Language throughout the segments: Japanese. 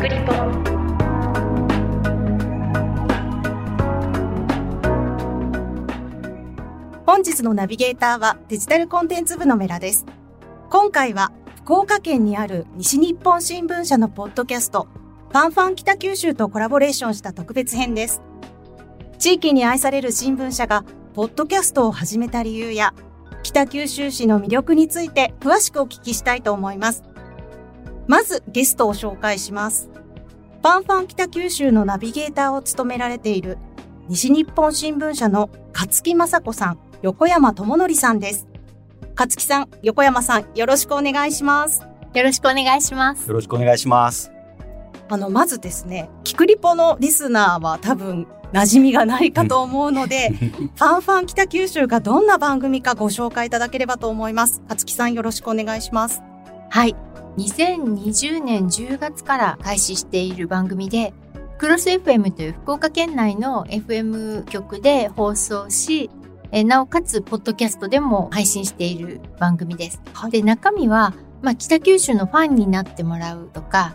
クリポ本日のナビゲーターはデジタルコンテンツ部のメラです。今回は福岡県にある西日本新聞社のポッドキャスト、ファンファン北九州とコラボレーションした特別編です。地域に愛される新聞社がポッドキャストを始めた理由や北九州市の魅力について詳しくお聞きしたいと思います。まずゲストを紹介します。ファンファン北九州のナビゲーターを務められている西日本新聞社の勝木雅子さん、横山智則さんです。勝木さん、横山さん、よろしくお願いします。よろしくお願いします。よろしくお願いします。あの、まずですね、キクリポのリスナーは多分馴染みがないかと思うので、ファンファン北九州がどんな番組かご紹介いただければと思います。勝木さん、よろしくお願いします。はい。2020年10月から開始している番組で、クロス FM という福岡県内の FM 局で放送し、えなおかつ、ポッドキャストでも配信している番組です。はいで、中身は、まあ、北九州のファンになってもらうとか、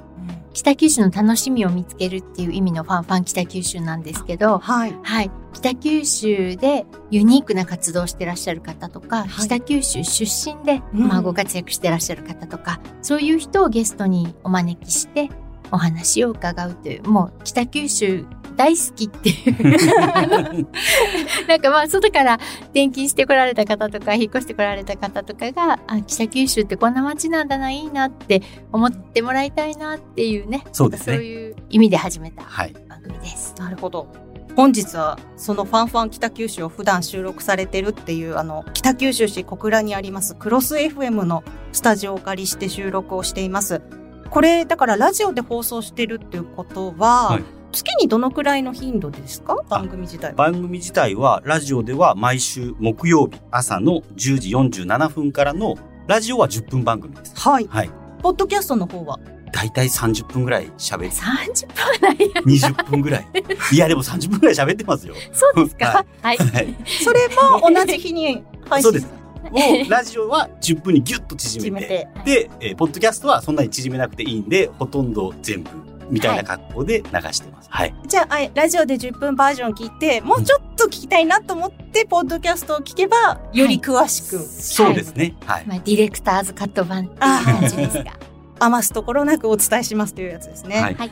北九州の楽しみを見つけるっていう意味のファンファン北九州なんですけど、はい。はい。北九州でユニークな活動をしてらっしゃる方とか、はい北九州出身で、うんまあ、ご活躍してらっしゃる方とか、そういう人をゲストにお招きして、お話を伺うという、もう北九州大好きっていう。なんかまあ、外から転勤してこられた方とか、引っ越してこられた方とかが、あ、北九州ってこんな街なんだな、いいなって思ってもらいたいなっていうね。そうですねそういう意味で始めたはい。番組です。なるほど。本日はそのファンファン北九州を普段収録されてるっていうあの北九州市小倉にありますクロス FM のスタジオをお借りして収録をしています。これだからラジオで放送してるっていうことは、はい月にどのくらいの頻度ですか？番組自体は。番組自体は、ラジオでは毎週木曜日朝の10時47分からの、ラジオは10分番組です。はい。はい。ポッドキャストの方は？だいたい30分ぐらい喋って、30分？はないや。20分ぐらい。いや、でも30分ぐらい喋ってますよ。そうですか？はい。はい。それも同じ日に配信そうです。もう、ラジオは10分にギュッと縮めて、縮めで、えーポッドキャストはそんなに縮めなくていいんで、ほとんど全部、みたいな格好で流してます。はい。じゃあ、はいラジオで10分バージョン聞いて、もうちょっと聞きたいなと思って、ポッドキャストを聞けば、より詳しく、そうですね。はい。まあ、ディレクターズカット版っていう感じですが。余すところなくお伝えしますというやつですね。はいはい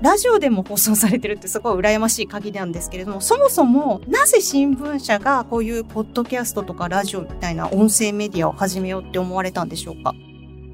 ラジオでも放送されてるってすごい羨ましい限りなんですけれども、そもそもなぜ新聞社がこういうポッドキャストとかラジオみたいな音声メディアを始めようって思われたんでしょうか？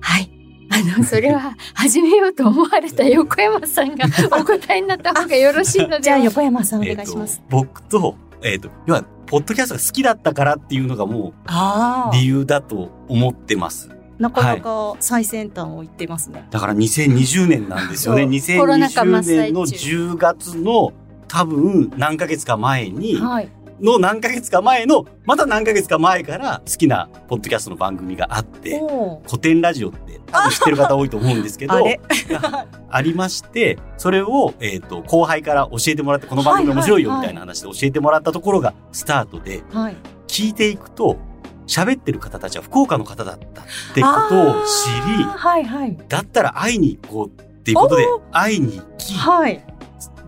はい。あの、それは、始めようと思われた横山さんがお答えになった方がよろしいのでは。じゃあ横山さんお願いします。僕と、えっ、と、要は、ポッドキャストが好きだったからっていうのがもあう理由だと思ってます。なかなか最先端を言ってますね。だから2020年なんですよね。そうコロナ禍真っ2020年の最中10月の多分何ヶ月か前に、はい。の何ヶ月か前の、また何ヶ月か前から好きなポッドキャストの番組があって、古典ラジオって多分知ってる方多いと思うんですけど、ありまして、それを、えっ、と、後輩から教えてもらって、この番組面白いよはいはいはいみたいな話で教えてもらったところがスタートで、はい。聞いていくと、喋ってる方たちは福岡の方だったってことを知り、はいはい。だったら会いに行こうっていうことでお、会いに行き、はい。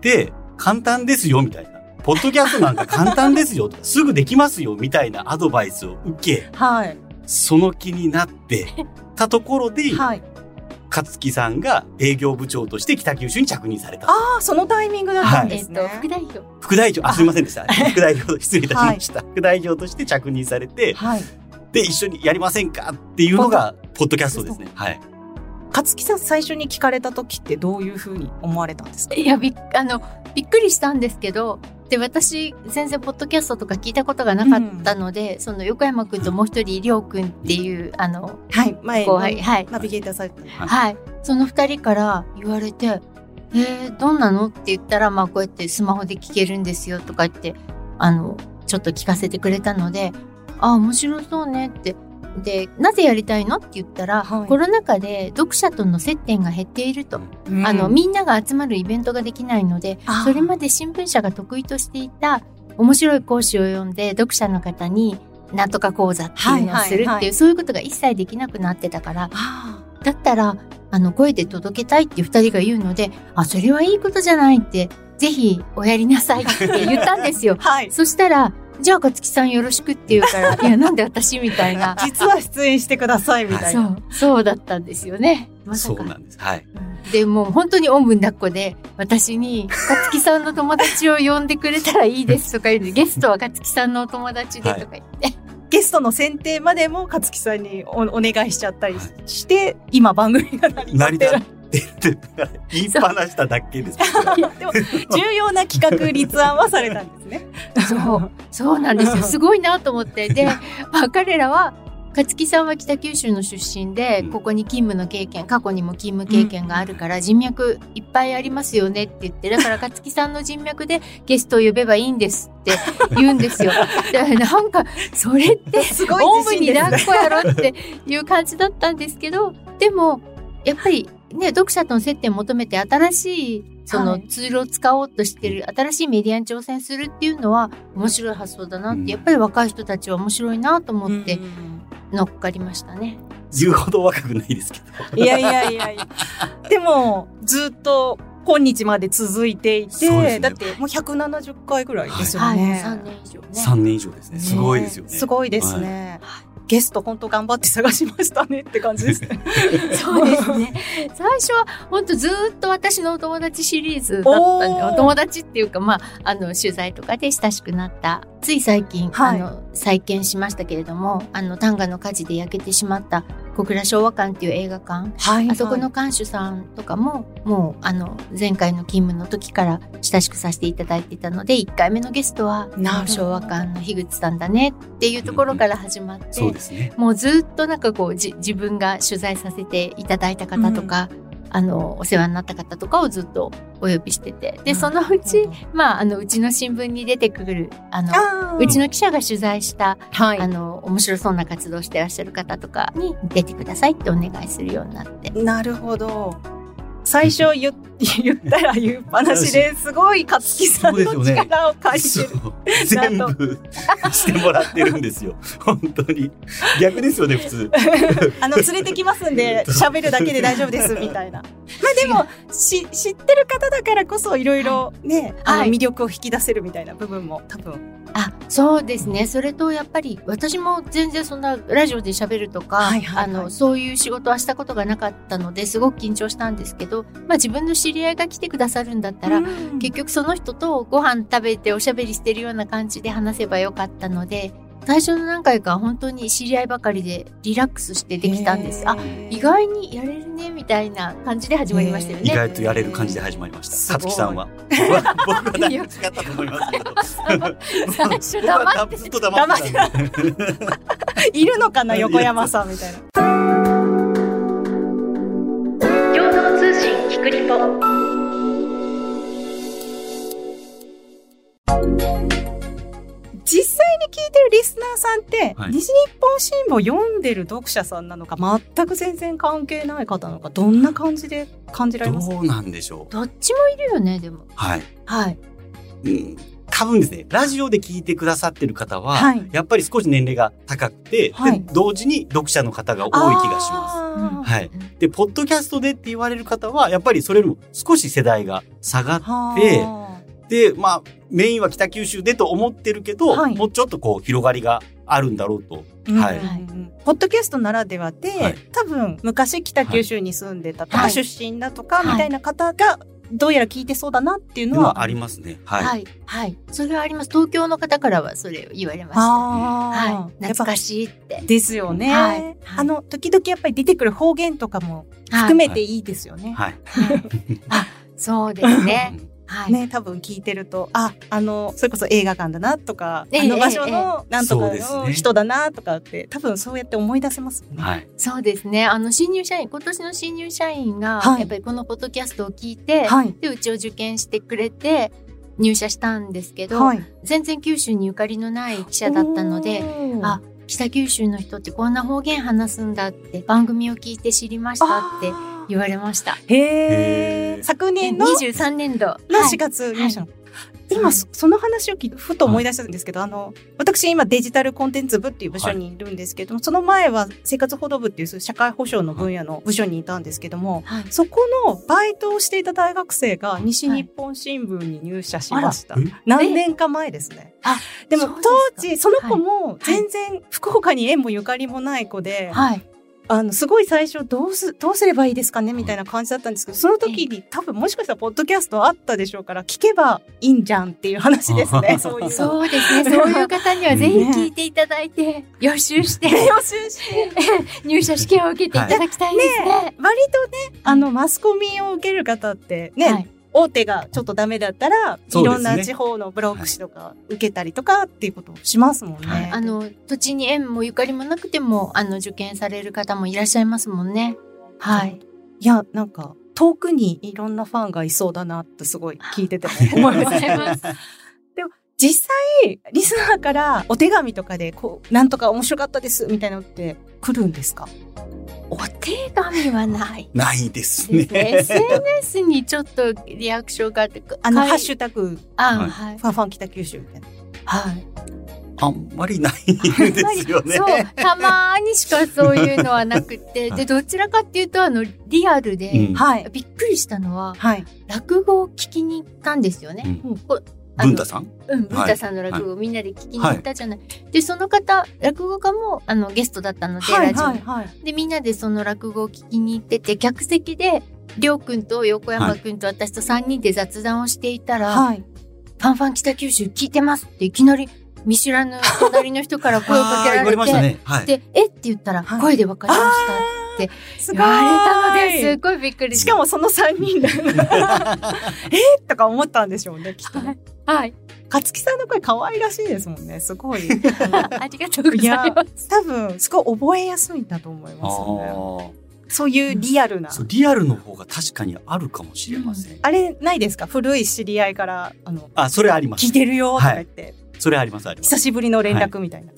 で、簡単ですよみたいな。ポッドキャストなんか簡単ですよとか、すぐできますよみたいなアドバイスを受け、はい。その気になってたところで、はい。勝木さんが営業部長として北九州に着任された。ああ、そのタイミングだったんですね。えっと、副代表。副代表、あ、すみませんでした。副代表、失礼いたしました。副代表として着任されて、はい。で、一緒にやりませんかっていうのが、ポッドキャストですね。はい。勝木さん最初に聞かれた時ってどういうふうに思われたんですか？いや、びっ、あの、びっくりしたんですけど、で、私、全然ポッドキャストとか聞いたことがなかったので、その横山くんともう一人、りょうくんっていう、あの、はい。前の後輩、はい。ナビゲーターされてた。はい。その二人から言われて、えー、どんなのって言ったら、まあこうやってスマホで聞けるんですよとか言って、あの、ちょっと聞かせてくれたので、あ、面白そうねって。で、なぜやりたいのって言ったら、はいコロナ禍で読者との接点が減っていると。うんあの、みんなが集まるイベントができないのでそれまで新聞社が得意としていた面白い講師を読んで読者の方になんとか講座っていうのをするっていう、そういうことが一切できなくなってたから、あだったら、あの、声で届けたいって二人が言うので、あ、それはいいことじゃないって、ぜひおやりなさいって言ったんですよ。はい。そしたら、じゃあ、かつきさんよろしくって言うから、いや、なんで私みたいな。実は出演してくださいみたいな。そう、そうだったんですよね。まさか。そうなんです。はい。で、もう本当におんぶん抱っこで、私に、かつきさんの友達を呼んでくれたらいいですとか言うので、ゲストはかつきさんのお友達でとか言って、ゲストの選定までも勝木さんにおお願いしちゃったりして、今番組が成り立ってる。立って言いっぱなしただけです。でも重要な企画立案はされたんですね。そう、そうなんですよ。すごいなと思って。で、まあ彼らは、勝木さんは北九州の出身で、うんここに勤務の経験、過去にも勤務経験があるから、人脈いっぱいありますよねって言って、だから勝木さんの人脈でゲストを呼べばいいんですって言うんですよ。でなんか、それって、すごいおんぶに自信ですね。抱っこやろっていう感じだったんですけど、でも、やっぱりね、読者との接点を求めて新しいそのはいツールを使おうとしてる、新しいメディアに挑戦するっていうのは面白い発想だなって、うんやっぱり若い人たちは面白いなと思ってうん乗っかりましたね。言うほど若くないですけど。いやいやいやいや。でも、ずっと今日まで続いていて、ねだってもう170回ぐらいですよはい、ね。3年以上ね。3年以上ですね。すごいですよね。すごいですね。ゲスト本当頑張って探しましたねって感じですね。そうですね。最初は本当ずーっと私のお友達シリーズだったんで、お友達っていうか、まあ、あの、取材とかで親しくなった。つい最近、はいあの、再建しましたけれども、あの、丹賀の火事で焼けてしまった小倉昭和館っていう映画館。はいあそこの館主さんとかも、もう、あの、前回の勤務の時から親しくさせていただいていたので、1回目のゲストは、昭和館の樋口さんだねっていうところから始まって、そうですね。もうずっとなんかこうじ自分が取材させていただいた方とか、あのお世話になった方とかをずっとお呼びしててでそのうち、まああのうちの新聞に出てくるあのあうちの記者が取材した、はいあの面白そうな活動してらっしゃる方とかに出てくださいってお願いするようになって。なるほど。最初言 言ったら言う話で すごい勝木さんの力を借りてそる。う全部してもらってるんですよ。本当に。逆ですよね、普通。あの連れてきますんで喋るだけで大丈夫ですみたいな。まあでもし知ってる方だからこそいろいろね、あのはい魅力を引き出せるみたいな部分も多分。あそうですねそれとやっぱり私も全然そんなラジオで喋るとか、はいはいはいあのそういう仕事はしたことがなかったのですごく緊張したんですけど、まあ、自分の知り合いが来てくださるんだったら、うん結局その人とご飯食べておしゃべりしてるような感じで話せばよかったので最初の何回かは本当に知り合いばかりでリラックスしてできたんです。あ意外にやれるねみたいな感じで始まりましたよね。意外とやれる感じで始まりました。勝木さんは。僕は僕はだいぶ違ったと思いますけど。最初黙ってずっと黙って。いるのかな横山さんみたいな。信キクリポ実際に聞いてるリスナーさんって、はい西日本新聞を読んでる読者さんなのか全く全然関係ない方なのかどんな感じで感じられます？どうなんでしょう。どっちもいるよねでも。はい。はい。うん多分ですね、ラジオで聞いてくださってる方は、はい。やっぱり少し年齢が高くて、はい。で同時に読者の方が多い気がします。はい。で、ポッドキャストでって言われる方は、やっぱりそれよりも少し世代が下がっはでまあ、メインは北九州でと思ってるけど、はい。もうちょっとこう、広がりがあるんだろうと。はい。ポッドキャストならではで、はい。多分昔北九州に住んでたとか、はい。出身だとか、はいみたいな方がどうやら聞いてそうだなっていうのはありますね。はい。はい。はい。それはあります。東京の方からはそれを言われました。はい。懐かしいって。ですよね、はいはいあの時々やっぱり出てくる方言とかも含めていいですよね。はい。あ、そうですね。はい。ね、多分聞いてると、あ、あの、それこそ映画館だなとか、ええあの場所のなんとかの人だなとかって、多分そうやって思い出せますよね。はい。そうですね。あの、新入社員、今年の新入社員が、はいやっぱりこのポッドキャストを聞いて、はい。で、うちを受験してくれて、入社したんですけど、はい。全然九州にゆかりのない記者だったので、あ、北九州の人ってこんな方言話すんだって、番組を聞いて知りましたってあ言われました。ー。へへえ。ー昨年の？23年度。のはい。4月入社今そその話を聞いてふと思い出したんですけど、あの私今デジタルコンテンツ部っていう部署にいるんですけども、その前は生活報道部っていう社会保障の分野の部署にいたんですけども、はい。そこのバイトをしていた大学生が西日本新聞に入社しました。え？何年か前ですね。あでも当時その子も全然福岡に縁もゆかりもない子で、はい。あのすごい最初どうすどうすればいいですかね？みたいな感じだったんですけどその時に多分もしかしたらポッドキャストあったでしょうから聞けばいいんじゃんっていう話ですね。そういうの。そうですね。そういう方にはぜひ聞いていただいて、予習して、予習して。入社試験を受けていただきたいですね。割とねあのマスコミを受ける方ってね、はい大手がちょっとダメだったら、そうですねいろんな地方のブロック誌とか受けたりとかっていうことをしますもんね。はいあの、土地に縁もゆかりもなくても、あの、受験される方もいらっしゃいますもんね。はい。いやなんか遠くにいろんなファンがいそうだなってすごい聞いてて思います。実際リスナーからお手紙とかでこうなんとか面白かったですみたいなのって来るんですか？お手紙はない。ないですね。ね。SNS にちょっとリアクションがあって、あのハッシュタグあ、はいはい。ファンファン北九州みたいな。はい。あんまりないですよね。そう、たまーにしかそういうのはなくて、で、どちらかっていうと、あの、リアルで、うんはいびっくりしたのは、はい。落語を聞きに行ったんですよね。うんこ文太さん？うん、文太さんの落語をみんなで聞きに行ったじゃない。で、その方、落語家も、あの、ゲストだったので、はいラジオ。で、みんなでその落語を聞きに行ってて、客席で、りょうくんと横山くんと私と3人で雑談をしていたら、はい。ファンファン北九州聞いてますっていきなり見知らぬ隣の人から声をかけられて、ね。はい。で、え？って言ったら、はい声で分かりました。てす言われたのですっごいびっくりしかもその3人で えとか思ったんでしょうねきっとね。はい。勝木さんの声可愛らしいですもんねすごい。ありがとうございます。多分すごい覚えやすいんだと思いますよね。あそういうリアルなうリアルの方が確かにあるかもしれません。あれないですか？古い知り合いからあのあ、それあります聞い。てるよとか言って、それありますあります久。しぶりの連絡みたいな。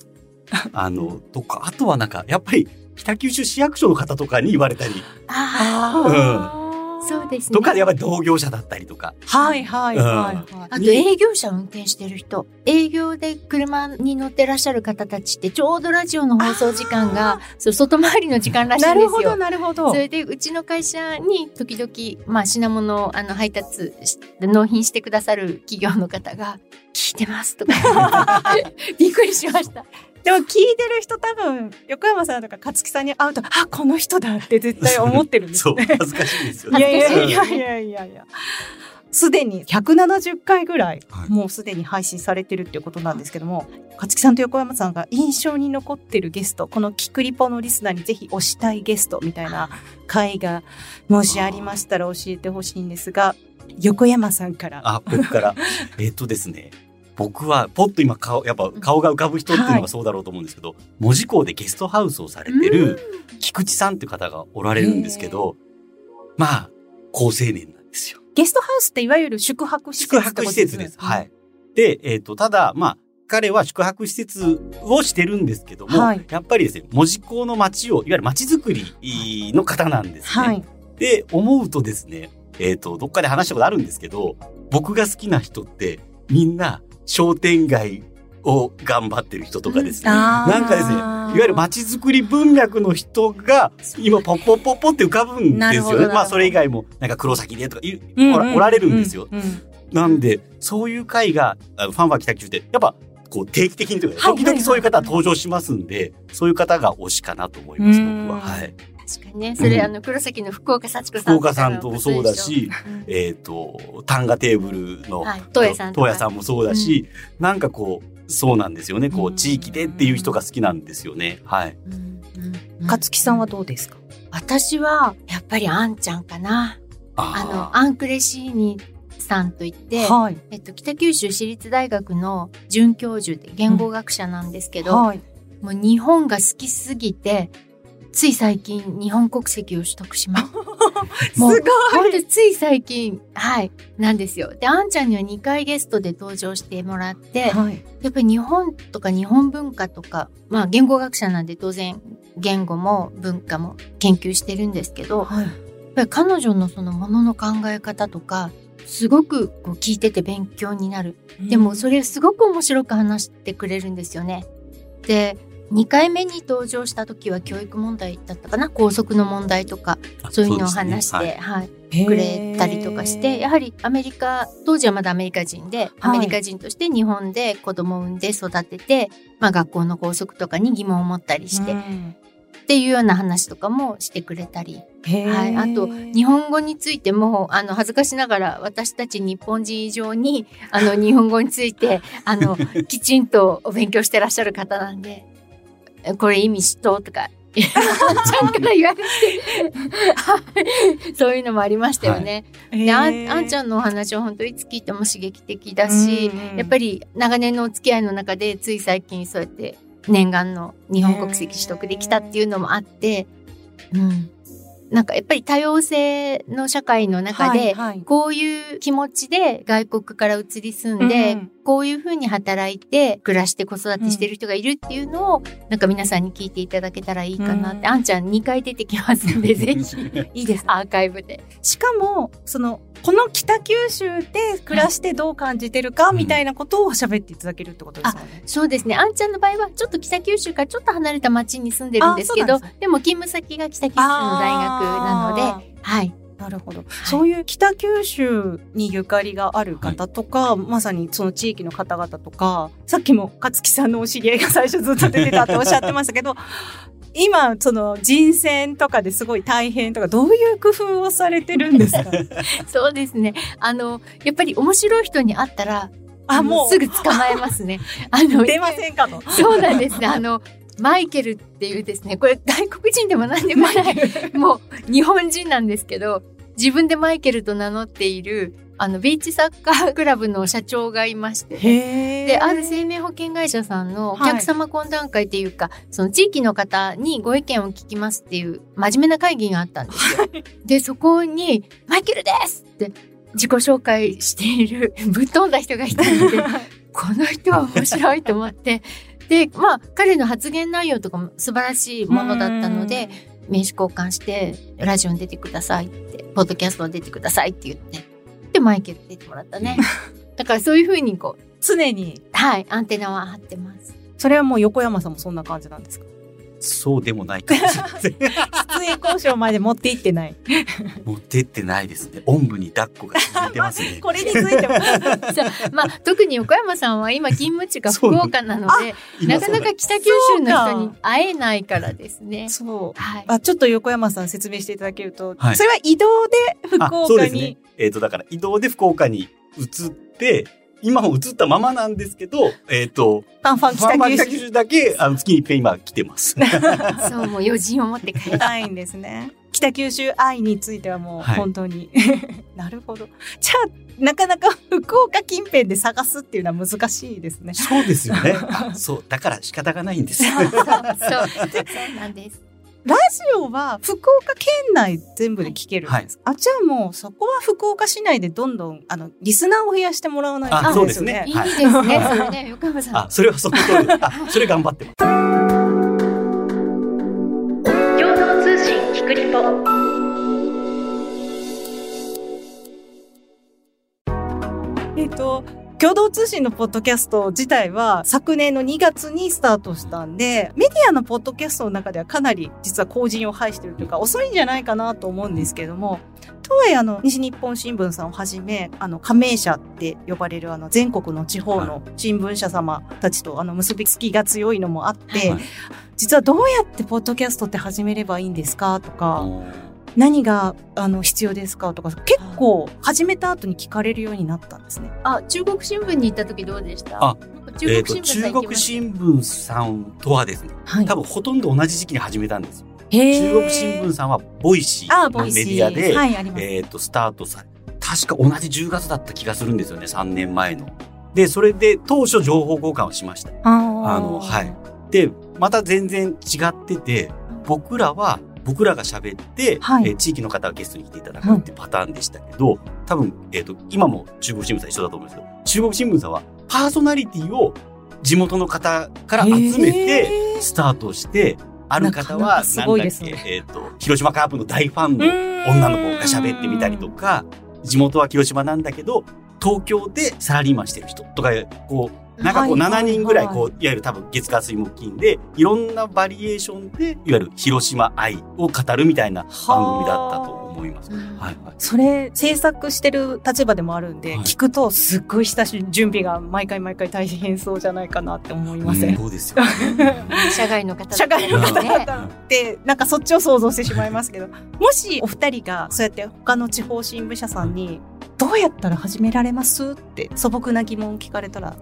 あのとかあとはなんかやっぱり北九州市役所の方とかに言われたりあああ、そうですね。とかでやっぱり同業者だったりとか。はいはいはいはい。あと営業車運転してる人、営業で車に乗ってらっしゃる方たちってちょうどラジオの放送時間がそう外回りの時間らしいんですよなるほど。なるほどそ。れでうちの会社に時々、まあ、品物をあの配達し納品してくださる企業の方が「聞いてます」とかびっくりしました。でも聞いてる人多分横山さんとか勝木さんに会うとあこの人だって絶対思ってるんですそうね。恥ずかしいですよいね。やいやいやうんいやいやいや。すでに170回ぐらい、はいもうすでに配信されてるっていうことなんですけども勝木さんと横山さんが印象に残ってるゲストこのキクリポのリスナーにぜひ推したいゲストみたいな回がもしありましたら教えてほしいんですが横山さんからあ、僕から。えっとですね。僕は、ポッと今顔、やっぱ顔が浮かぶ人っていうのはいがそうだろうと思うんですけど、門司港でゲストハウスをされてる菊池さんっていう方がおられるんですけど、まあ、高青年なんですよ。ゲストハウスっていわゆる宿泊施設宿泊施設です。はい。で、えっ、と、ただ、まあ、彼は宿泊施設をしてるんですけども、はいやっぱりですね、門司港の街を、いわゆる街づくりの方なんですね。はいで、思うとですね、えっ、と、どっかで話したことあるんですけど、僕が好きな人って、みんな商店街を頑張ってる人とかですね。なんかですね、いわゆる街づくり文脈の人が、今ポッポッポッポって浮かぶんなですよね。まあ、それ以外も、なんか黒崎でとかい、うんおらおられるんですよ。うんうんなんで、そういう会が、ファンは北九州って、やっぱ、こう、定期的にというか、はい時々そういう方登場しますんで、そういう方が推しかなと思います、うん僕は。はい。確かにね。それ、うん。あの黒崎の福岡幸子さん福岡さんともそうだし、うん。えっ、と、単価テーブルの、はい。東野さんとか。東野さんもそうだし、なんかこう、そうなんですよね。こう、うん地域でっていう人が好きなんですよね。はい。うん。うん。うん。勝木さんはどうですか？私はやっぱりあんちゃんかな。あのあアンクレシーニさんといって、はい。えっと、北九州市立大学の准教授で言語学者なんですけど、はい。もう日本が好きすぎてつい最近日本国籍を取得しま す。もうすほんとつい最近はいなんですよ。であんちゃんには2回ゲストで登場してもらって、はいやっぱり日本とか日本文化とかまあ言語学者なんで当然言語も文化も研究してるんですけど、はいやっぱり彼女のそのものの考え方とかすごくこう聞いてて勉強になる。でもそれすごく面白く話してくれるんですよね。で、2回目に登場した時は教育問題だったかな？校則の問題とかそういうのを話して、はい。はい、くれたりとかしてやはりアメリカ当時はまだアメリカ人で、アメリカ人として日本で子供を産んで育てて、まあ、学校の校則とかに疑問を持ったりして、っていうような話とかもしてくれたり、はい、あと日本語についてもあの恥ずかしながら私たち日本人以上にあの日本語についてあの きちんとお勉強してらっしゃる方なんでこれ意味知っとうとか。ちゃんから言われて。そういうのもありましたよね。であんあんちゃんのお話は本当いつ聞いても刺激的だし、やっぱり長年のお付き合いの中でつい最近そうやって念願の日本国籍取得できたっていうのもあって、うん、なんかやっぱり多様性の社会の中で、こういう気持ちで外国から移り住んで、うんこういうふうに働いて暮らして子育てしてる人がいるっていうのを、なんか皆さんに聞いていただけたらいいかなって、うん。あんちゃん2回出てきますんで、ぜひ。いいです。アーカイブで。しかもそのこの北九州で暮らしてどう感じてるかみたいなことを喋っていただけるってことですよね。そうですね。あんちゃんの場合は、ちょっと北九州からちょっと離れた町に住んでるんですけど、でも勤務先が北九州の大学なので、あはい。なるほど、そういう北九州にゆかりがある方とか、まさにその地域の方々とかさっきも勝木さんのお知り合いが最初ずっと出てたっておっしゃってましたけど 今その人選とかですごい大変とかどういう工夫をされてるんですか？そうですね。あの、やっぱり面白い人に会ったら、のあもうすぐ捕まえますね。あの、出ませんかと。そうなんですね。あの、マイケルっていうですね、これ外国人でも何でもない、もう日本人なんですけど、自分でマイケルと名乗っている、あの、ビーチサッカークラブの社長がいまして、へで、ある生命保険会社さんのお客様懇談会っていうか、その地域の方にご意見を聞きますっていう真面目な会議があったんですよ。で、そこに、マイケルですって自己紹介しているぶっ飛んだ人がいたので、この人は面白いと思って、で、まあ、彼の発言内容とかも素晴らしいものだったので、名刺交換して、ラジオに出てくださいって、ポッドキャストに出てくださいって言って、で、マイケル出てもらったね。だからそういうふうにこう、常にはい、アンテナは張ってます。それはもう横山さんもそんな感じなんですか？そうでもないかもしれません。出演交渉まで持っていってない。持ってってないですね。おんぶに抱っこが続いてますね。これについても。まあ、特に横山さんは今勤務地が福岡なので、今なかなか北九州の人に会えないからですね。そう。はい。あ、ちょっと横山さん説明していただけると、はいそれは移動で福あそう岡に。ですね。えっ、と、だから移動で福岡に移って、今も移ったままなんですけど、えっ、と、ファンファン北九州北九州だけ、あの、月に一遍今来てます。そう、もう余人を持って帰る。たいんですね。北九州愛についてはもうはい本当に、なるほど。じゃあ、なかなか福岡近辺で探すっていうのは難しいですね。そうですよね。あそう。だから仕方がないんです。そう、そう、そうなんです。ラジオは福岡県内全部で聞けるんです。あ、じゃあもうそこは福岡市内でどんどん、あの、リスナーを増やしてもらわないとあそうですねいいはいですね、それね、横山さん。あ、それはその通りです。あ、それ頑張ってます。共同通信キクリポえっと、共同通信のポッドキャスト自体は昨年の2月にスタートしたんで、メディアのポッドキャストの中ではかなり実は後陣を排しているというか遅いんじゃないかなと思うんですけども、とはいえあの、西日本新聞さんをはじめ、あの、加盟社って呼ばれるあの、全国の地方の新聞社様たちとあの、結びつきが強いのもあって、はい実はどうやってポッドキャストって始めればいいんですかとか、何があの必要ですか？とか結構始めた後に聞かれるようになったんですね。あ、中国新聞に行った時どうでした？あ中えっ、と、国新聞さん中国新聞さんとはですね、はい多分ほとんど同じ時期に始めたんですよ。中中国新聞さんは Voicy のメディアで、はい。えっ、と、スタートさ、確か同じ10月だった気がするんですよね、3年前の。で、それで当初情報交換をしました。ああのはい。で、また全然違ってて、僕らは、僕らが喋って、はい。えー地域の方がゲストに来ていただくってパターンでしたけど、多分、えっ、と、今も中国新聞さん一緒だと思うんですけど、中国新聞さんはパーソナリティを地元の方から集めてスタートして、ある方はなんだっけえっ、と、広島カープの大ファンの女の子が喋ってみたりとか、地元は広島なんだけど、東京でサラリーマンしてる人とか、こう、なんかこうはい7人ぐらいはいこう、いわゆる多分月火水木金で、いろんなバリエーションで、いわゆる広島愛を語るみたいな番組だったと思います。うんはいはい。それ制作してる立場でもあるんで、はい聞くとすっごい親しい準備が毎回毎回大変そうじゃないかなって思いません？そうですよ。社外の方社外の方ってなんかそっちを想像してしまいますけどもしお二人がそうやって他の地方新聞社さんにどうやったら始められますって素朴な疑問を聞かれたら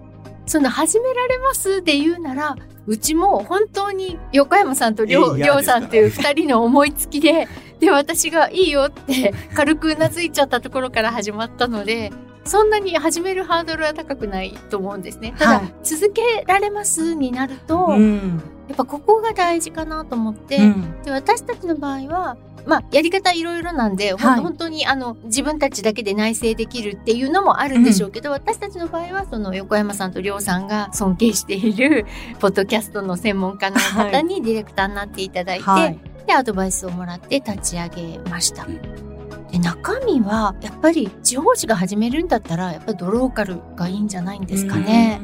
その始められますって言うなら、うちも本当に横山さんとりょういやりょうさんっていう二人の思いつきで、で、私がいいよって軽くうなずいちゃったところから始まったので、そんなに始めるハードルは高くないと思うんですね。ただ、はい続けられますになると、ん。やっぱここが大事かなと思って、うん。で私たちの場合は、まあ、やり方いろいろなんで、はい。本当にあの自分たちだけで内省できるっていうのもあるんでしょうけど、私たちの場合はその横山さんとりょうさんが尊敬している ポッドキャストの専門家の方にディレクターになっていただいて、はい。でアドバイスをもらって立ち上げました。うんで中身はやっぱり地方紙が始めるんだったらやっぱりドローカルがいいんじゃないんですかね、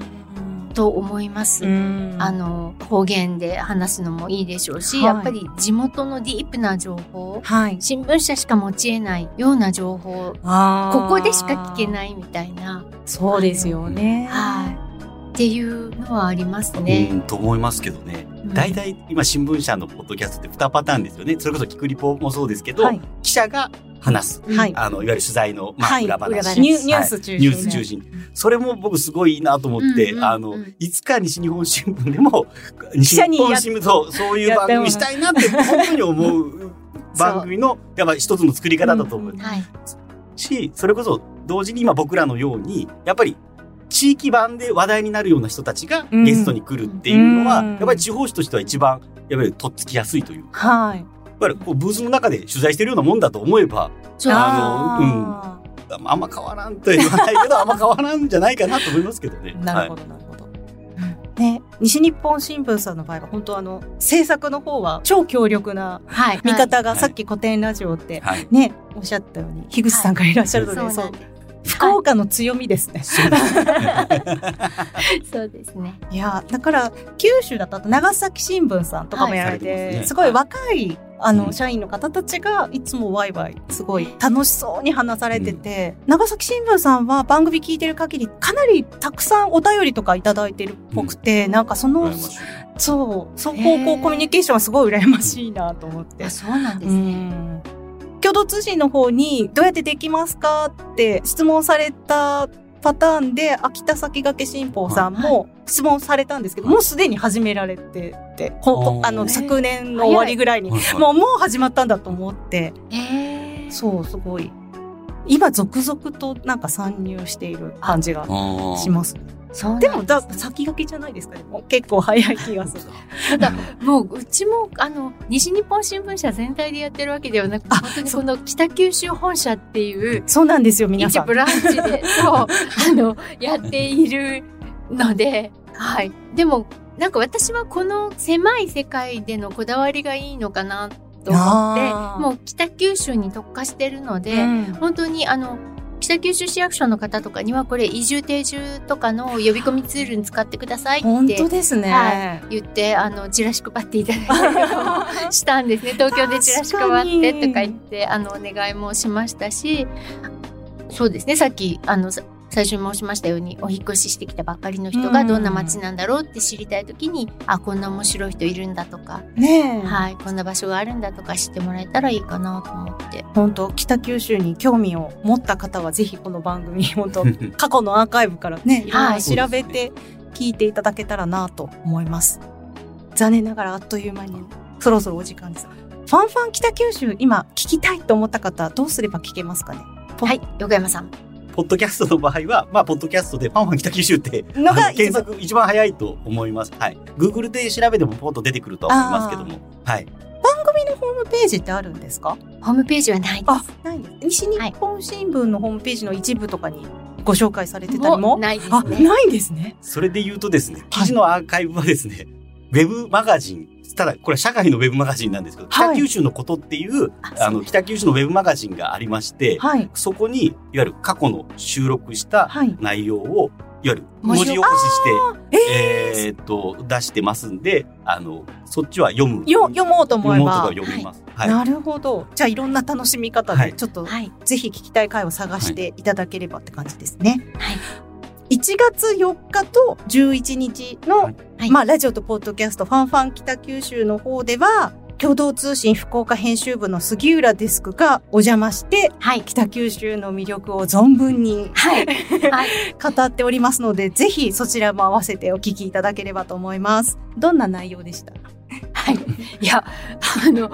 と思います。うん。あの方言で話すのもいいでしょうし、はい。やっぱり地元のディープな情報はい。新聞社しか持ち得ないような情報ここでしか聞けないみたいな、そうですよね。はい、っていうのはありますうね。ん、と思いますけどね。うん。大体今新聞社のポッドキャストって2パターンですよね。それこそキクリポもそうですけど、はい。記者が話す。はい。あの、いわゆる取材の、まあ、はい。裏話。裏話ニュニュース中心ニュース中心。それも僕すごいいいなと思って、あの、いつか西日本新聞でも、西日本新聞とそういう番組したいなって本当に思う番組の、やっぱ一つの作り方だと思う。はい、し、それこそ同時に今僕らのように、やっぱり地域版で話題になるような人たちがうん。ゲストに来るっていうのは、うん。やっぱり地方紙としては一番、やっぱりとっつきやすいというか、はいぱりこうブースの中で取材してるようなもんだと思えば、そう。あああんま変わらんとは言わないけど、あんま変わらんじゃないかなと思いますけどね。ーなるほどなるほど。ね西日本新聞さんの場合は本当あの制作の方は超強力なはい、見方がはい。さっき古典ラジオって。ねおっしゃったように樋口さんがいらっしゃるので、そう。そなんです。福岡の強みですね。そうですね。いやだから九州だとあと長崎新聞さんとかもやられて、すごい。若いあの、うん社員の方たちがいつもワイワイすごい楽しそうに話されてて、長崎新聞さんは番組聞いてる限りかなりたくさんお便りとかいただいてるっぽくて、なんかそのそう双方へー向コミュニケーションはすごい羨ましいなと思って。あ、。そうなんですうね。ん。共同通信の方にどうやってできますかって質問されたパターンで秋田先駆け新報さんも質問されたんですけど、もうすでに始められてて、ここあの昨年の終わりぐらいに、もうもう始まったんだと思って、えー、そうすごい。今続々となんか参入している感じがします。でもだ先駆けじゃないですかね。もう結構早い気がする。ただもううちもあの西日本新聞社全体でやってるわけではなくあ本当にこの北九州本社っていうそうなんですよ皆さん一ブ。ランチでそう あのやっているので、はい。でもなんか私はこの狭い世界でのこだわりがいいのかなと思ってもう北九州に特化してるので、うん本当にあの北九州市役所の方とかにはこれ移住定住とかの呼び込みツールに使ってくださいって本当ですね。は言ってあのチラシ配っていただいたりもしたんですね。東京でチラシ配ってとか言ってあのお願いもしましたしそうですね。さっきあのさ最初に申しましたようにお引っ越ししてきたばっかりの人がどんな街なんだろうって知りたい時にあこんな面白い人いるんだとか、ねえ。はい、こんな場所があるんだとか知ってもらえたらいいかなと思って。本当北九州に興味を持った方はぜひこの番組本当 過去のアーカイブからねいろいろ調べて聞いていただけたらなと思います。残念ながらあっという間にそろそろお時間です。ファンファン北九州今聞きたいと思った方どうすれば聞けますかね？はい、横山さん。ポッドキャストの場合は、まあ、ポッドキャストでファンファン北九州って、のが検索一番早いと思います。はい。Google で調べてもポンと出てくるとは思いますけども。はい。番組のホームページってあるんですか？ホームページはないです。あないんです西日本新聞のホームページの一部とかにご紹介されてたりも？あないですね。ないんですね。それで言うとですね、記事のアーカイブはですね、ウェブマガジン、ただ、これは社会のウェブマガジンなんですけど、はい北九州のことっていう、あの、北九州のウェブマガジンがありまして、はい。そこに、いわゆる過去の収録したはい。内容を、いわゆる文字起こしして、えーっと、出してますんで、あの、そっちは読む。よ、読もうと思えば読みます。はい。なるほど。じゃあいろんな楽しみ方はいでちょっとはい。ぜひ聞きたい回を探していただければって感じですね。はい1月4日と11日の、はいはいまあラジオとポッドキャストファンファン北九州の方では共同通信福岡編集部の杉浦デスクがお邪魔してはい。北九州の魅力を存分にはい。はい。語っておりますのでぜひそちらも合わせてお聞きいただければと思います。どんな内容でした？はい。いや、あの、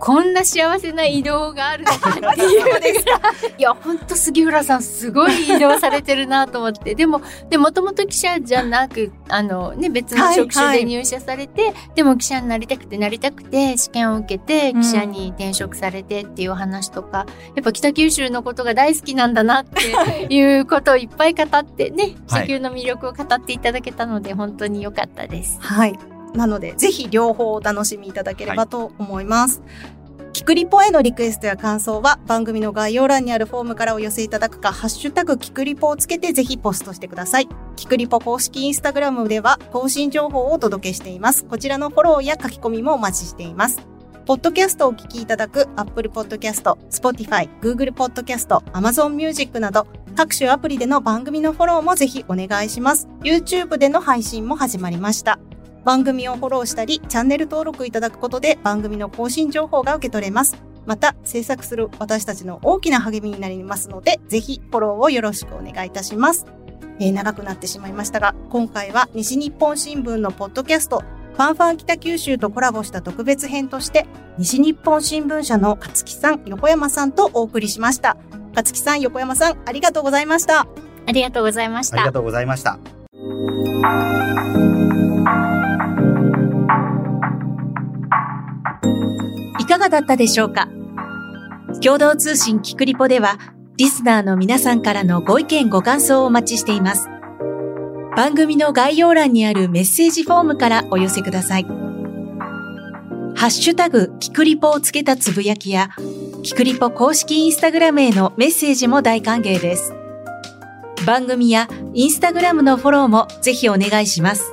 こんな幸せな移動があるのかっていう。いや、ほんと杉浦さん、すごい移動されてるなと思って。でも、で、もともと記者じゃなく、あの、ね、別の職種で入社されて、でも記者になりたくてなりたくて、試験を受けて、うん記者に転職されてっていう話とか、やっぱ北九州のことが大好きなんだなっていうことをいっぱい語ってね、はい地球の魅力を語っていただけたので、本当に良かったです。はい。なので、ぜひ両方お楽しみいただければと思います。キクリポへのリクエストや感想は番組の概要欄にあるフォームからお寄せいただくか、ハッシュタグキクリポをつけてぜひポストしてください。キクリポ公式インスタグラムでは更新情報をお届けしています。こちらのフォローや書き込みもお待ちしています。ポッドキャストをお聞きいただく Apple Podcast、Spotify、Google Podcast、Amazon Music など各種アプリでの番組のフォローもぜひお願いします。YouTube での配信も始まりました。番組をフォローしたり、チャンネル登録いただくことで番組の更新情報が受け取れます。また、制作する私たちの大きな励みになりますので、ぜひフォローをよろしくお願いいたします。えー長くなってしまいましたが、今回は西日本新聞のポッドキャスト、ファンファン北九州とコラボした特別編として、西日本新聞社の勝木さん、横山さんとお送りしました。勝木さん、横山さん、ありがとうございました。ありがとうございましたありが。とうございました。がだったでしょうか？共同通信キクリポでは、リスナーの皆さんからのご意見ご感想をお待ちしています。番組の概要欄にあるメッセージフォームからお寄せください。ハッシュタグキクリポをつけたつぶやきや、キクリポ公式インスタグラムへのメッセージも大歓迎です。番組やインスタグラムのフォローもぜひお願いします。